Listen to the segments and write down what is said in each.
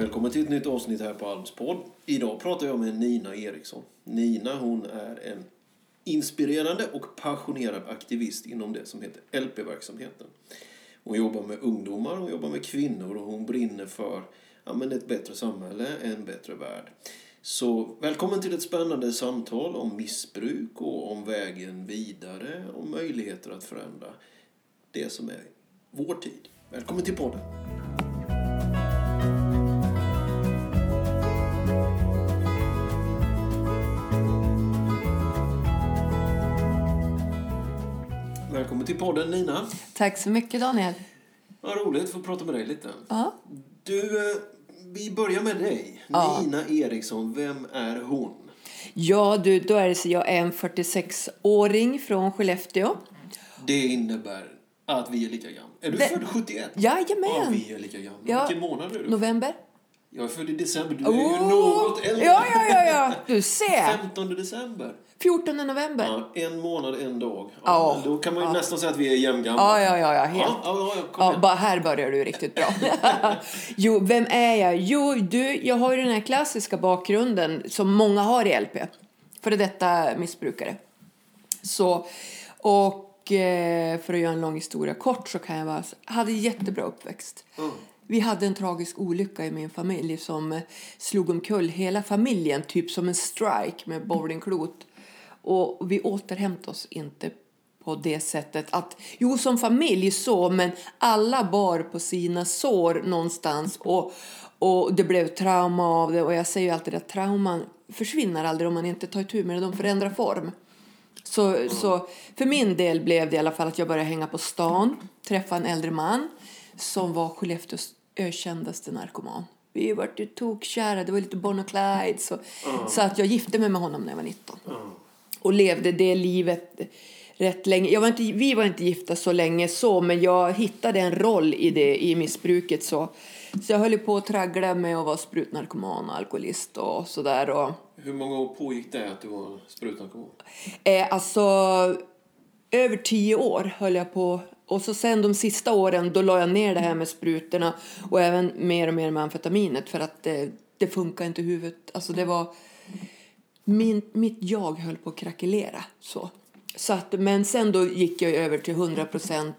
Välkommen till ett nytt avsnitt här på Alms podd. Idag pratar jag med Nina Eriksson. Nina hon är en inspirerande och passionerad aktivist inom det som heter LP-verksamheten. Hon jobbar med ungdomar, hon jobbar med kvinnor och hon brinner för ja, men ett bättre samhälle, en bättre värld. Så välkommen till ett spännande samtal om missbruk och om vägen vidare och möjligheter att förändra det som är vår tid. Välkommen till podden! Välkommen till podden Nina. Tack så mycket Daniel. Vad roligt att få prata med dig lite. Ja. Du, eh, vi börjar med dig. Ja. Nina Eriksson, vem är hon? Ja, du, då är det så jag är en 46-åring från Skellefteå. Det innebär att vi är lika gamla. Är du Det- född 71? Jajamän. Ja, vi är lika gamla. Ja. Vilken månad är du? November. Jag är född i december. Du är ju Oh! något äldre. Ja, ja, ja, ja. Du ser. 15 december. 14 november. Ja, en månad, en dag. Ja, men Då kan man ju Ja. nästan säga att vi är jämngamla. Ja, ja, ja, ja, helt. Ja, ja, ja, bara här börjar du riktigt bra. jo, vem är jag? Jo, du, jag har ju den här klassiska bakgrunden som många har i LP. För detta missbrukare. Så, och eh, för att göra en lång historia kort så kan jag vara, hade jättebra uppväxt. Mm. Vi hade en tragisk olycka i min familj som slog omkull hela familjen, typ som en strike med bowlingklot. Och vi återhämtade oss inte på det sättet att, jo som familj så, men alla bar på sina sår någonstans och, och det blev trauma av det. Och jag säger ju alltid att trauman försvinner aldrig om man inte tar tur med det, de förändrar form. Så, så för min del blev det i alla fall att jag började hänga på stan, träffa en äldre man som var Skellefteås ökändaste narkoman. Vi var ju tokkära, det var lite Bonnie och Clyde. Så, så att jag gifte mig med honom när jag var 19. Och levde det livet rätt länge. Jag var inte, vi var inte gifta så länge så, men jag hittade en roll i det i missbruket. Så, så jag höll på att traggla med att vara sprutnarkoman och alkoholist och sådär. Och, Hur många år pågick det att du var sprutnarkoman? Eh, alltså, över tio år höll jag på. Och så sen de sista åren då la jag ner det här med sprutorna och även mer och mer med amfetaminet för att det, det funkar inte i huvudet. Alltså det var... Min, mitt jag höll på att krackelera. Så. Så att, men sen då gick jag över till 100%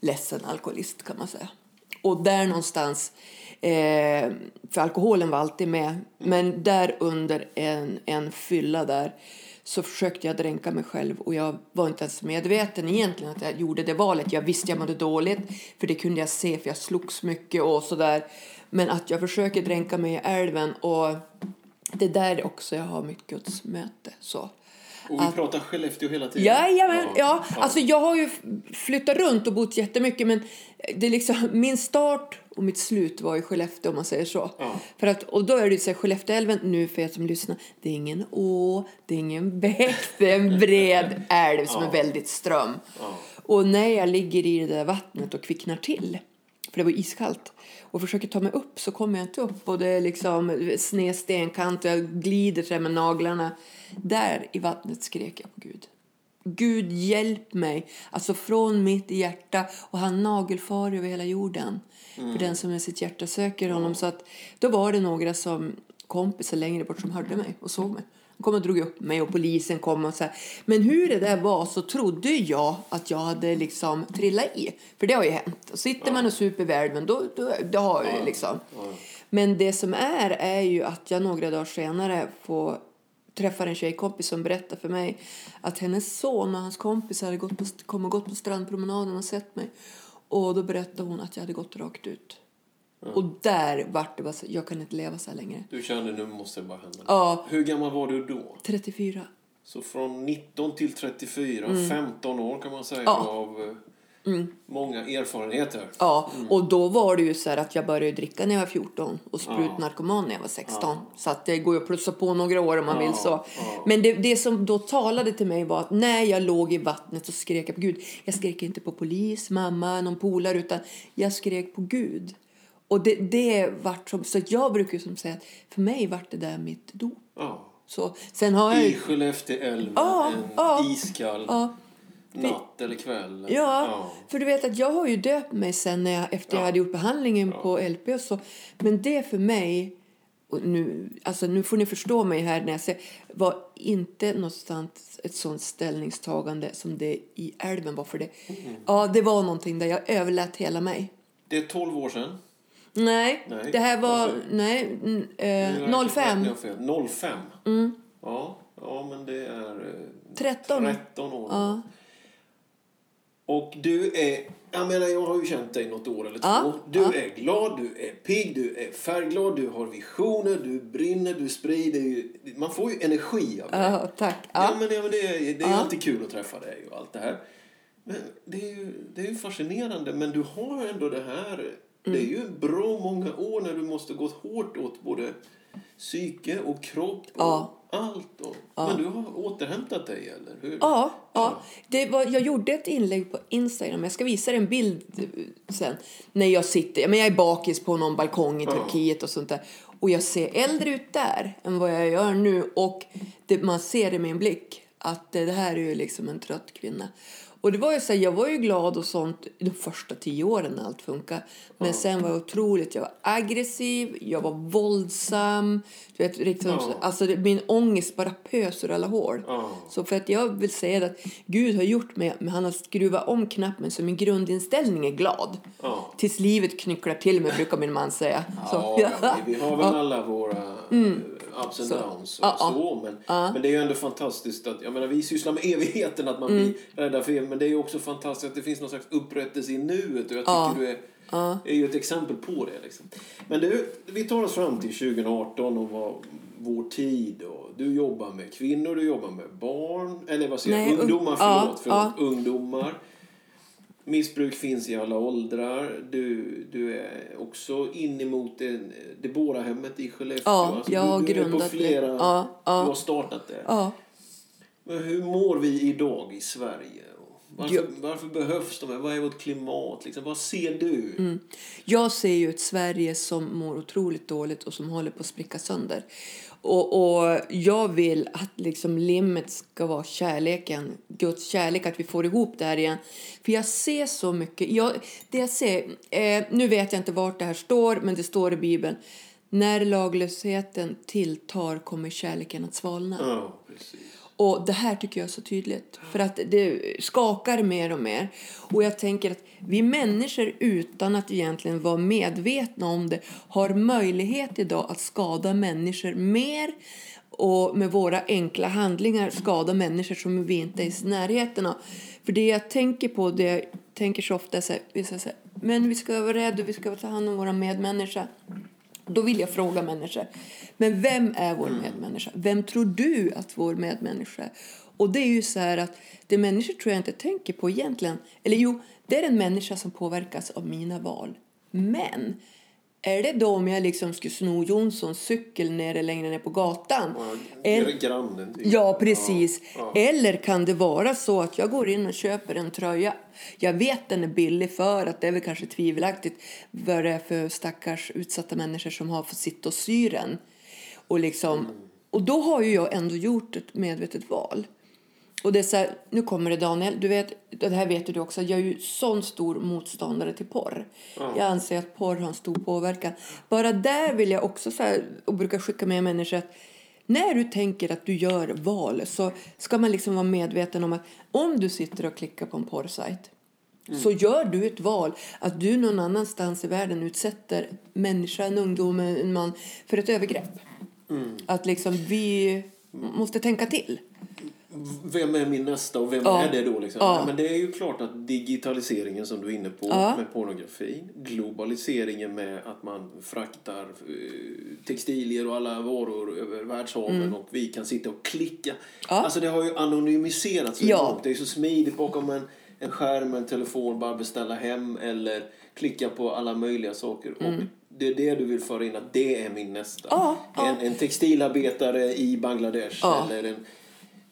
ledsen alkoholist kan man säga. Och där någonstans, eh, för alkoholen var alltid med, men där under en, en fylla där så försökte jag dränka mig själv och jag var inte ens medveten egentligen att jag gjorde det valet. Jag visste jag mådde dåligt för det kunde jag se för jag slogs mycket och sådär. Men att jag försöker dränka mig i älven och det där är också jag har mitt Guds möte. Så. Och vi pratar Skellefteå hela tiden. Jajamän, ja. Alltså jag har ju flyttat runt och bott jättemycket men det är liksom, min start och mitt slut var i Skellefteå om man säger så. Ja. För att, och då är det så här, Skellefteälven, nu för er som lyssnar, det är ingen å, det är ingen bäck, det är en bred älv som är väldigt ström. Och när jag ligger i det där vattnet och kvicknar till, för det var iskallt, och försöker ta mig upp så kommer jag inte upp och det är liksom sned stenkant och jag glider så med naglarna. Där i vattnet skrek jag på Gud. Gud hjälp mig, alltså från mitt hjärta och han nagelfar över hela jorden för den som med sitt hjärta söker honom. Så att då var det några som kompisar längre bort som hörde mig och såg mig. Kom och drog upp mig och polisen kom och så här. Men hur det där var så trodde jag att jag hade liksom trillat i. För det har ju hänt. Och sitter man och super vid älven då, då, då har det liksom. Men det som är är ju att jag några dagar senare får träffar en tjejkompis som berättar för mig att hennes son och hans kompisar hade gått på, kom och gått på strandpromenaden och sett mig. Och då berättade hon att jag hade gått rakt ut. Och där vart det bara så, jag kan inte leva så här längre. Du kände nu måste det bara hända. Ja. Hur gammal var du då? 34. Så från 19 till 34, 15 år kan man säga Mm. Ja. av eh, många erfarenheter. Ja, och då var det ju så att jag började dricka när jag var 14 och sprutnarkoman när jag var 16. Så att det går ju att plussa på några år om man vill så. Men det, det som då talade till mig var att när jag låg i vattnet så skrek på Gud. Jag skrek inte på polis, mamma, någon polare utan jag skrek på Gud. Och det, det vart som, så jag brukar som säga att för mig vart det där mitt dop. Ja. Så, sen har jag I. Skellefteälven, Ja, en ja. iskall Ja, natt eller kväll. Ja, ja. för du vet att jag har ju döpt mig sen när jag, efter jag hade gjort behandlingen på LP och så. Men det för mig, nu, alltså nu får ni förstå mig här när jag säger, var inte någonstans ett sånt ställningstagande som det i älven var för det. Mm. Ja, det var någonting där jag överlät hela mig. Det är 12 år sedan. Nej, Nej, det här var, alltså- nej, eh, räknar 05. jag fel. 05? Mm. Ja, ja, men det är eh, 13. 13 år. Ja. Och du är, jag menar jag har ju känt dig något år eller två. Ja, Du ja. är glad, du är pigg, du är färgglad, du har visioner, du brinner, du sprider ju, man får ju energi av det. Ja, tack. Ja, Ja. men, men det, är, det är alltid kul att träffa dig och allt det här. Men det är ju, det är ju fascinerande, men du har ändå det här, det är ju bra många år när du måste gå hårt åt både psyke och kropp och Ja. allt. Och, Men du har återhämtat dig, eller hur? Ja, ja. Det var, jag gjorde ett inlägg på Instagram. Jag ska visa dig en bild eh, sen. När jag sitter, men jag är bakis på någon balkong i Turkiet och sånt där. Och jag ser äldre ut där än vad jag gör nu. Och det, man ser i min blick att det, här är ju liksom en trött kvinna. Och det var ju så här, jag var ju glad och sånt de första tio åren när allt funkar. Men sen var jag otroligt, jag var aggressiv, jag var våldsam. Du vet, liksom, Ja. alltså min ångest bara pös ur alla hål. Ja. Så för att jag vill säga att Gud har gjort mig, men han har skruvat om knappen så min grundinställning är glad. Ja. Tills livet knycklar till mig brukar min man säga. Så, Ja, ja, vi, har väl Ja. alla våra eh, ups and Så. downs och Ja, ja. så. Men, men det är ju ändå fantastiskt att, jag menar vi sysslar med evigheten att man Mm. blir rädda för evigt, men det är ju också fantastiskt att det finns någon slags upprättelse i nuet och jag tycker Ja. du är, är ju ett exempel på det. Liksom. Men du, vi tar oss fram till 2018 och vad, vår tid och du jobbar med kvinnor, du jobbar med barn, eller vad säger Nej, un- ungdomar, ja, förlåt, förlåt, ja. ungdomar. Missbruk finns i alla åldrar. Du, du är också in emot en, Deborah-hemmet i Skellefteå. Ja, Alltså, jag har du, du på grundat det. flera, Ja, ja. Du har startat det. ja. Men hur mår vi idag i Sverige? Varför, varför behövs de? här? Vad är vårt klimat? Liksom? Vad ser du? Mm. Jag ser ju ett Sverige som mår otroligt dåligt och som håller på att spricka sönder. Och, och jag vill att liksom limmet ska vara kärleken, Guds kärlek, att vi får ihop det här igen. För jag ser så mycket. Jag, det jag ser, eh, nu vet jag inte vart det här står, men det står i Bibeln. När laglösheten tilltar kommer kärleken att svalna. Ja, precis. Och det här tycker jag är så tydligt. För att det skakar mer och mer. Och jag tänker att vi människor utan att egentligen vara medvetna om det har möjlighet idag att skada människor mer och med våra enkla handlingar skada människor som vi inte är i närheten av. För det jag tänker på, det jag tänker så ofta är så här, vi ska men vi ska vara rädda, vi ska ta hand om våra medmänniskor. Då vill jag fråga människor, men vem är vår medmänniska? Vem tror du att vår medmänniska är? Och det är ju så här att det människor tror jag inte tänker på egentligen. Eller jo, det är en människa som påverkas av mina val. Men är det då om jag liksom skulle sno Jonssons cykel nere längre ner på gatan? Ja, Eller- grannen. typ. Ja, precis. Ja, ja. Eller kan det vara så att jag går in och köper en tröja. Jag vet den är billig för att det är väl kanske tvivelaktigt vad det är för stackars utsatta människor som har fått sitta och sy den. Och, liksom, Mm. och då har ju jag ändå gjort ett medvetet val. Och det är så här, nu kommer det Daniel, du vet, det här vet du också, jag är ju sån stor motståndare till porr. Jag anser att porr har en stor påverkan. Bara där vill jag också så här, och brukar skicka med människor att när du tänker att du gör val så ska man liksom vara medveten om att om du sitter och klickar på en porrsajt så gör du ett val att du någon annanstans i världen utsätter människa, en ungdom, en man för ett övergrepp. Att liksom vi måste tänka till. Vem är min nästa och vem Ja. är det då? Liksom? Ja. Ja. men det är ju klart att digitaliseringen som du är inne på med pornografin, globaliseringen med att man fraktar eh, textilier och alla varor över världshaven och vi kan sitta och klicka. Mm. Alltså det har ju anonymiserats Ja. Det är så smidigt bakom en, en skärm, en telefon, bara beställa hem eller klicka på alla möjliga saker. Och det är det du vill föra in, att det är min nästa. Mm. Ja, ja. En, en textilarbetare i Bangladesh Ja. eller en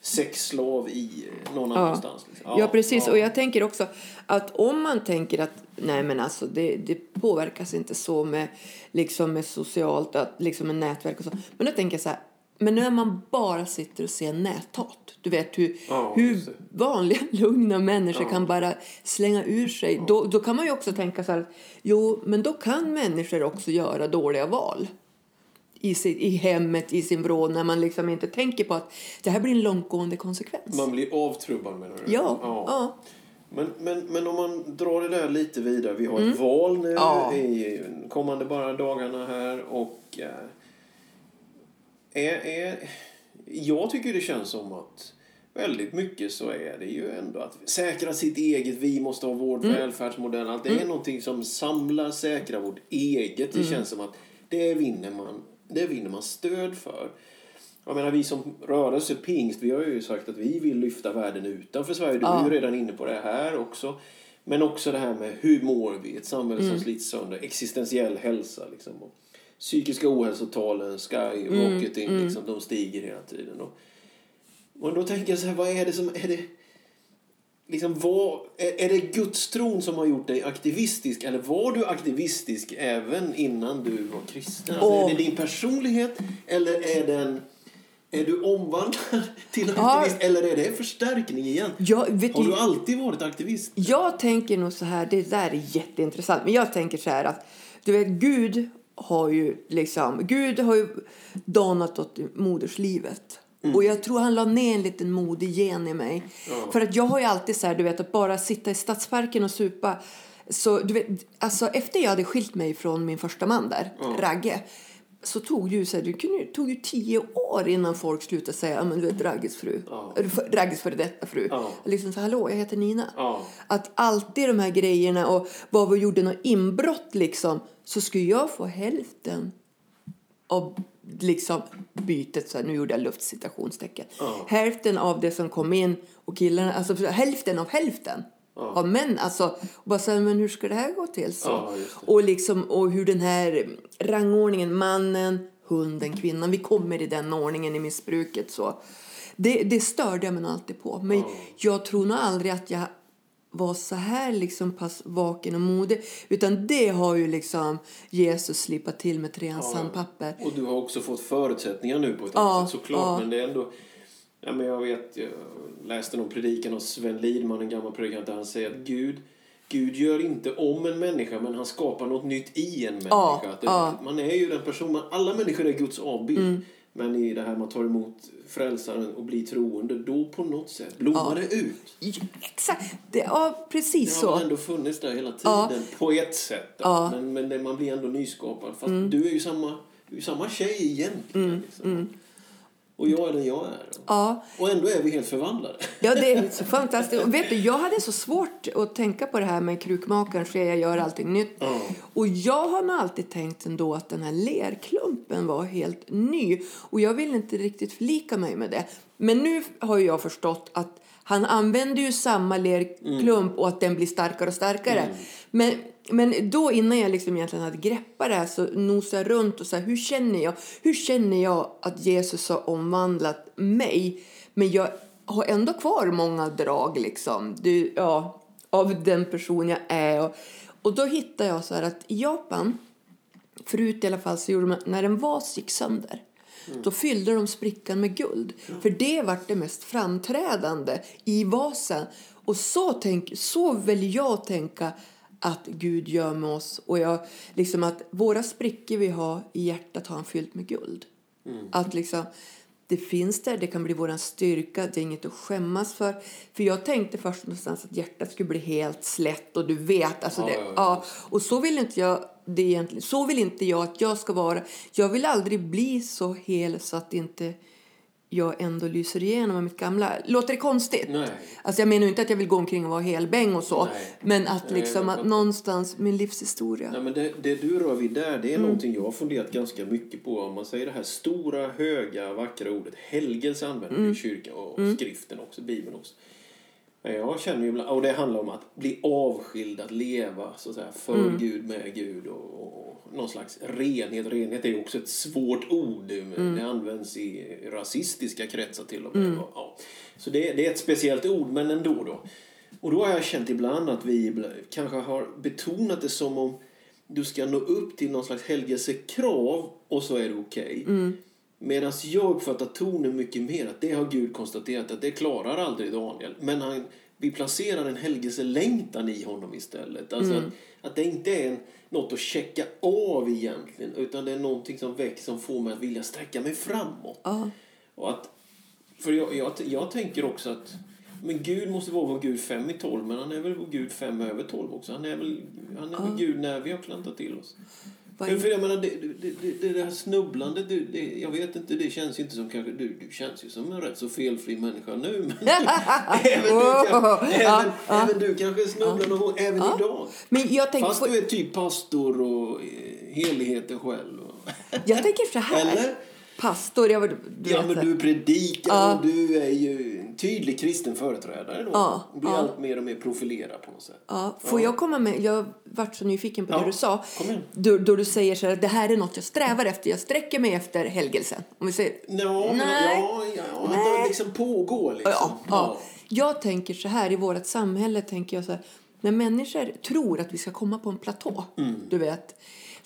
sexslav i någon annanstans. Liksom. Ja, precis. Och jag tänker också att om man tänker att nej men alltså det, det påverkas inte så med, liksom med socialt, att, liksom med nätverk och så. Men då tänker jag så här, Men när man bara sitter och ser näthat, du vet hur, Ja, hur vanliga lugna människor kan bara slänga ur sig. Då, då kan man ju också tänka så här, jo men då kan människor också göra dåliga val. I, sin, I hemmet, i sin vrå, när man liksom inte tänker på att det här blir en långtgående konsekvens. Man blir avtrubbad menar du? ja, ja. Men, men, men om man drar det där lite vidare. Vi har ett val nu Mm. Ja. i kommande bara dagarna här. Och eh, är, är, jag tycker det känns som att väldigt mycket så är det ju ändå att säkra sitt eget. Vi måste ha vår Mm. välfärdsmodell. Att det är någonting som samlar, säkra vårt eget. Mm. Det känns som att det vinner man, det vinner man stöd för. Jag menar, vi som rörelse pingst, vi har ju sagt att vi vill lyfta världen utanför Sverige. Du är ju redan inne på det här också. Men också det här med hur mår vi? Ett samhälle som slits sönder. Existentiell hälsa liksom. Och psykiska ohälsotalen, skyrocketing, liksom, de stiger hela tiden. Och, och då tänker jag så här, vad är det som... Är det, liksom, vad, är, det gudstron som har gjort dig aktivistisk? Eller var du aktivistisk även innan du var kristen? Alltså, Åh. Är det din personlighet? Eller är den... Är du omvandlad till en Ja. aktivist? Eller är det en förstärkning igen? Vet Har du, du alltid varit aktivist? Jag tänker nog så här, det där är jätteintressant, men jag tänker så här att du vet Gud har ju liksom, Gud har ju danat åt moderslivet. Och jag tror han la ner en liten modig gen i mig. För att jag har ju alltid så här, du vet, att bara sitta i stadsparken och supa. Så du vet, alltså efter jag hade skilt mig från min första man där, Ragge, så tog ju, så här, det kunde, tog ju tio år innan folk slutade säga "Ja, men du vet Ragges fru. Ja. Ragges före detta fru. Ja. Liksom så hallå, jag heter Nina. Ja. Att alltid de här grejerna och vad vi gjorde något inbrott liksom så skulle jag få hälften av liksom bytet, så här, nu gjorde jag luftcitationstecken. Ja. Hälften av det som kom in och killarna, alltså hälften av hälften. Av män, alltså. Och bara så här, men hur ska det här gå till? Så. Ja, och liksom, och hur den här rangordningen, mannen, hunden, kvinnan, vi kommer i den ordningen i missbruket så. Det, det störde jag mig alltid på. Men jag tror nog aldrig att jag var så här liksom pass vaken och modig. Utan det har ju liksom Jesus slipat till med tre sandpapper. Och du har också fått förutsättningar nu på ett Ja, annat sätt såklart. ja. Men det är ändå... Ja, men jag vet, jag läste någon predikan av Sven Lidman, en gammal predikant, där han säger att Gud, Gud gör inte om en människa, men han skapar något nytt i en människa. Ja, det. Mm. Man är ju den person, man, alla människor är Guds avbild. Men i det här man tar emot frälsaren och blir troende, då på något sätt blommar det ut. Ja, Exakt, det, ja precis Det har så. ändå funnits där hela tiden, Ja. på ett sätt. Ja. Mm. Men, men det, man blir ändå nyskapad. Fast du är ju samma, du är ju samma tjej egentligen. liksom. Och jag är den jag är. Ja. Och ändå är vi helt förvandlade. Ja, det är så fantastiskt. Och vet du, jag hade så svårt att tänka på det här med krukmakaren, sker jag gör allting nytt. Ja. Och jag har nog alltid tänkt ändå att den här lerklumpen var helt ny. Och jag vill inte riktigt förlika mig med det. Men nu har jag förstått att han använder ju samma lerklump och att den blir starkare och starkare. Men, men då innan jag liksom egentligen hade greppat det här så nosade jag runt och sa hur känner jag? Hur känner jag att Jesus har omvandlat mig? Men jag har ändå kvar många drag liksom. Du, ja, av den person jag är. Och, och då hittade jag så att i Japan, förut i alla fall, så gjorde man, när en vas gick sönder, då fyllde de sprickan med guld. För det var det mest framträdande i vasen. Och så, tänk, så vill jag tänka att Gud gör med oss. Och jag, liksom att våra sprickor vi har i hjärtat har han fyllt med guld. Att liksom, det finns där, det kan bli våran styrka, det är inget att skämmas för. För jag tänkte först någonstans att hjärtat skulle bli helt slätt och du vet, alltså Ja, det, ja. ja, och så vill inte jag det egentligen, så vill inte jag att jag ska vara. Jag vill aldrig bli så hel så att inte jag ändå lyser igenom med mitt gamla. Låter det konstigt? Nej. Alltså jag menar inte att jag vill gå omkring och vara helbäng och så. Nej. Men att Nej, liksom jag att någonstans min livshistoria. Nej, men det, det du rör vid där, det är Mm. någonting jag har funderat ganska mycket på. Om man säger det här stora, höga, vackra ordet helgelse använder Mm. i kyrkan och skriften också, Bibeln också. Jag känner ju ibland, och det handlar om att bli avskild, att leva så att säga, för Mm. Gud, med Gud och någon slags renhet. Renhet är ju också ett svårt ord. Det, Mm. det används i rasistiska kretsar till och med. Ja. Så det, det är ett speciellt ord, men ändå då. Och då har jag känt ibland att vi kanske har betonat det som om du ska nå upp till någon slags helgelsekrav och så är det okej. Medan jag uppfattar tonen mycket mer att det har Gud konstaterat att det klarar aldrig Daniel. Men han, vi placerar en helgelselängtan i honom istället. Alltså att, att det inte är en, något att checka av egentligen utan det är någonting som växer som får mig att vilja sträcka mig framåt. Ja. Och att, för jag, jag, jag tänker också att men Gud måste vara vår Gud fem i tolv, men han är väl vår Gud fem över tolv också. Han är väl, han är väl Gud när vi har klantat till oss. För, jag menar, det, det, det, det där snubblandet, det, jag vet inte, det känns inte som kanske, du, du känns ju som en rätt så felfri människa nu. Men även, du, även kanske snubblar någon gång, även idag. Men jag tänker, Fast du är typ pastor och eh, heligheten själv. Och, jag tänker så här. Eller? Pastor, jag var... Du ja, men du predikar och du är ju en tydlig kristen företrädare då. Ja, blir ja. allt mer och mer profilerad på något sätt. Ja, får jag komma med? Jag vart så nyfiken på Ja, det du sa. Då, då du säger så här, det här är något jag strävar efter. Jag sträcker mig efter helgelsen. Om vi säger... Ja, men, Nej. ja, ja, att det liksom pågår liksom. Ja, ja. Jag tänker så här, i vårt samhälle tänker jag så här, när människor tror att vi ska komma på en platå, Mm. du vet,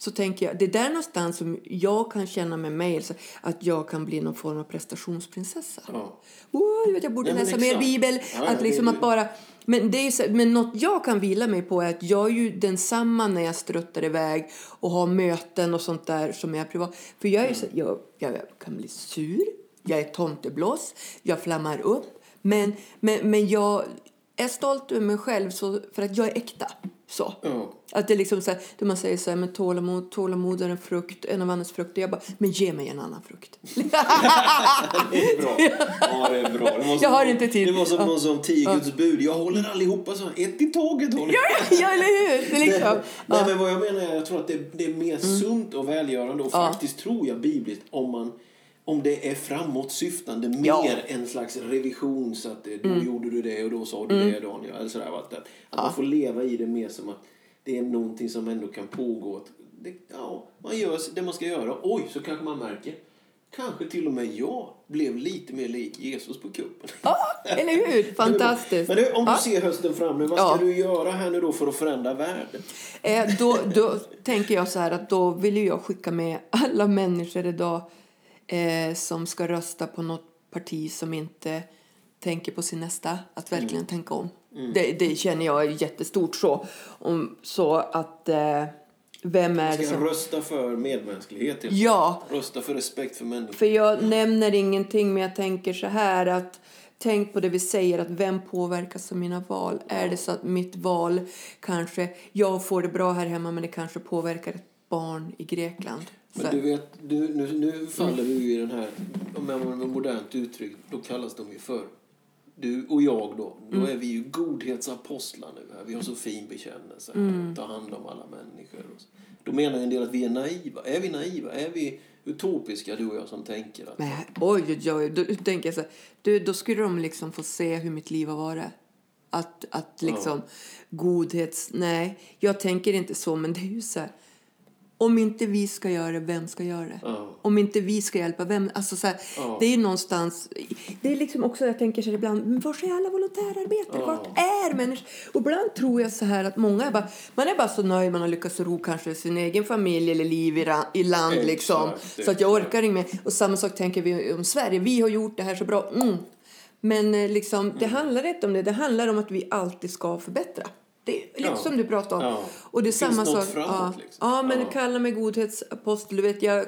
så tänker jag, det är där någonstans som jag kan känna med mig, så att jag kan bli någon form av prestationsprinsessa. Ja. Oh, jag, vet, jag borde men läsa mer bibel. Ja, ja, att liksom att bara, men, det är så, men något jag kan vila mig på är att jag är ju densamma när jag struttar iväg och har möten och sånt där som är privat. För jag, är så, jag, jag kan bli sur, jag är tomteblås, jag flammar upp. Men, men, men jag är stolt över mig själv så, för att jag är äkta. Så. Ja. Att det är liksom så här, då man säger så här, men tålamod, tålamod är en frukt, en av andras frukter. Jag bara, men ge mig en annan frukt. Det är bra. Ja, det är bra. Det som, Jag har inte tid. Det var som Ja. någon som tio Guds bud. Jag håller allihopa så. Ett i taget håller jag. ja, eller hur? Det är liksom, Nej, ja. men vad jag menar är jag tror att det, det är mer sunt och välgörande och Ja. faktiskt tror jag bibliskt om man om det är framåtsyftande mer Ja. Mm. en slags revision så att eh, då gjorde du det och då sa du det Daniel. Eller sådär, att, att man får leva i det mer som att det är någonting som ändå kan pågå. Att det, ja, man gör det man ska göra. Oj, så kanske man märker. Kanske till och med jag blev lite mer lik Jesus på kuppen. Ja, eller hur? Fantastiskt. Men du, om du Ja. ser hösten fram nu, vad ska Ja. du göra här nu då för att förändra världen? Eh, då, då tänker jag så här att då vill jag skicka med alla människor idag eh, som ska rösta på något parti som inte tänker på sin nästa, att verkligen tänka om. Det, det känner jag är jättestort så. Om, så att eh, vem är det Ska som... rösta för medmänsklighet. Ja, Rösta för respekt för människor. För jag nämner ingenting, men jag tänker så här att Tänk på det vi säger, att vem påverkas av mina val? Är det så att mitt val kanske, jag får det bra här hemma men det kanske påverkar ett barn i Grekland? Men du vet, du, nu, nu faller du i den här, om jag använder modernt uttryck, då kallas de ju för du och jag då, då Mm. är vi ju godhetsapostlar nu här. Vi har så fin bekännelse. Mm. Ta hand om alla människor. Och så. Då menar en del att vi är naiva. Är vi naiva? Är vi utopiska, du och jag, som tänker att... men, oj, oj, oj, då tänker jag så här, du, då skulle de liksom få se hur mitt liv har varit. Att, att liksom godhets... Nej, jag tänker inte så, men det är ju så här. Om inte vi ska göra det, vem ska göra det? Ja. Om inte vi ska hjälpa, vem? Alltså så här, Ja. Det är någonstans... Det är liksom också, jag tänker så här ibland, men var är alla volontärarbetare? Ja. Vart är människor? Och ibland tror jag så här att många är bara, man är bara så nöjd man har lyckats ro kanske sin egen familj eller liv i, ra- i land Exakt, liksom. Så att jag exakt. orkar inte mer. Och samma sak tänker vi om Sverige, vi har gjort det här så bra. Mm. Men eh, liksom, det Mm. handlar inte om det, det handlar om att vi alltid ska förbättra. Ja. som du pratade om. Ja. Och det är Finns samma sak. framåt, ja. liksom. ja, men Ja. kalla mig godhetsapostel. Du vet, jag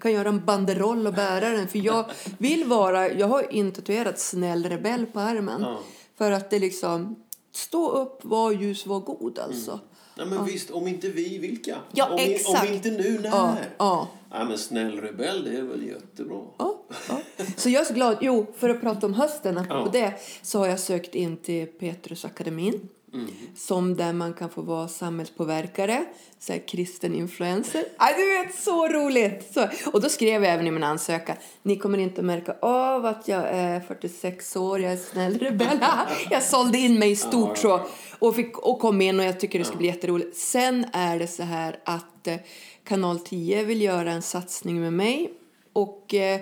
kan göra en banderoll och bära den. För jag vill vara, jag har intatuerat snäll rebell på armen. Ja. För att det liksom, stå upp, var ljus, var god alltså. Nej men visst, om inte vi, vilka? Ja, om, exakt. om inte nu, när? Ja, ja. Ja, men snäll rebell, det är väl jättebra. Ja, ja. Så jag är så glad. Jo, för att prata om hösten, Ja. det, så har jag sökt in till Petrusakademin. Som där man kan få vara samhällspåverkare, så här kristen influencer. Aj, du vet, så roligt! Så, och då skrev jag även i min ansökan, ni kommer inte att märka av att jag är 46 år, jag är snäll rebell. jag sålde in mig i stort så och, fick, och kom in och jag tycker det ska bli jätteroligt. Sen är det så här att eh, Kanal 10 vill göra en satsning med mig och eh,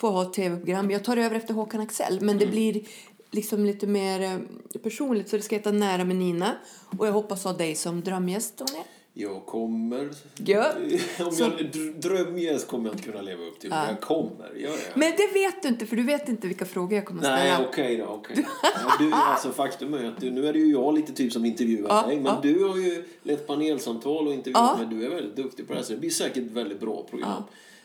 få ha tv-program. Jag tar över efter Håkan Axel, men det blir liksom lite mer eh, personligt så det ska heta Nära med Nina och jag hoppas ha dig som drömgäst, Tony. Jag kommer... Ja. Om Så- jag dr- drömgäs kommer jag inte kunna leva upp till. Men jag kommer, gör jag. Men det vet du inte, för du vet inte vilka frågor jag kommer att Nej, ställa. okej då. okej. Ja, du, alltså, faktum är att du, nu är det ju jag lite typ som intervjuar Ja, dig. Men ja. du har ju lett panelsamtal och intervjuat Ja. mig. Du är väldigt duktig på det här. Så det blir säkert ett väldigt bra program.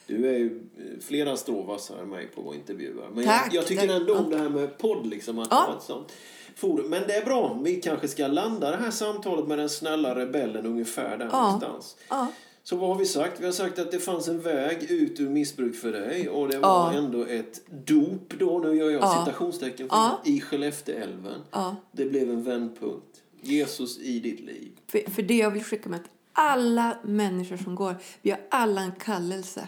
Du är ju eh, flera strå vassare än mig på att intervjua. Men Tack, jag, jag tycker tack. ändå om det här med podd. Liksom, att Ja. ett sånt forum. Men det är bra. Vi kanske ska landa det här samtalet med den snälla rebellen ungefär där Ja. någonstans. Ja. Så vad har vi sagt? Vi har sagt att det fanns en väg ut ur missbruk för dig och det var Ja. ändå ett dop då, nu gör jag Ja. citationstecken för Ja. i Skellefteälven. Ja. Det blev en vändpunkt. Jesus i ditt liv. För, för det jag vill skicka med att alla människor som går, vi har alla en kallelse.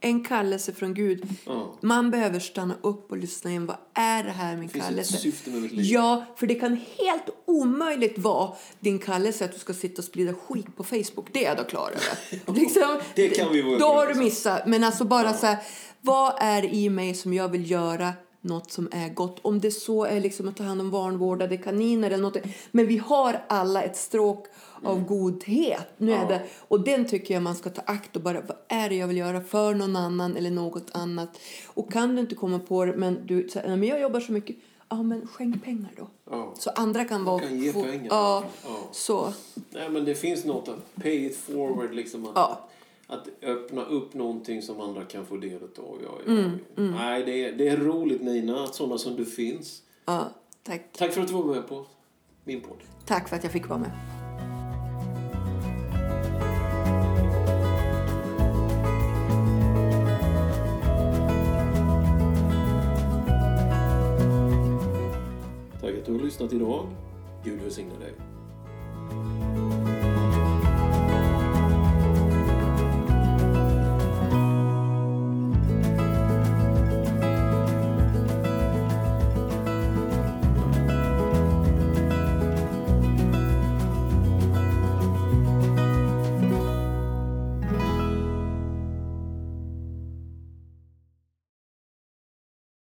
En kallelse från Gud. Ja. Man behöver stanna upp och lyssna in. Vad är det här min ett kallelse? syfte med mitt liv. Ja, för det kan helt omöjligt vara din kallelse att du ska sitta och sprida skit på Facebook. Det är jag då klar över. liksom, Det kan vi vara Då har du missat. Men alltså bara så här, vad är det i mig som jag vill göra något som är gott? Om det så är liksom att ta hand om vanvårdade kaniner eller något. Men vi har alla ett stråk av godhet. Nu är Mm. Ja. det, och den tycker jag man ska ta akt och bara, vad är det jag vill göra för någon annan eller något annat? Och kan du inte komma på det, men du säger, "Nej, men jag jobbar så mycket. Ja, men skänk pengar då. Ja. Så andra kan vara... kan ge få- pengar. Ja, Ja. så. Nej, men det finns något att pay it forward. Liksom att, Ja. Att öppna upp någonting som andra kan få del av. Ja, ja. Mm, Nej, det är, det är roligt Nina, att sådana som du finns. Ja, tack. Tack för att du var med på min podd. Tack för att jag fick vara med. Tack att du har lyssnat idag. Gud välsigne dig.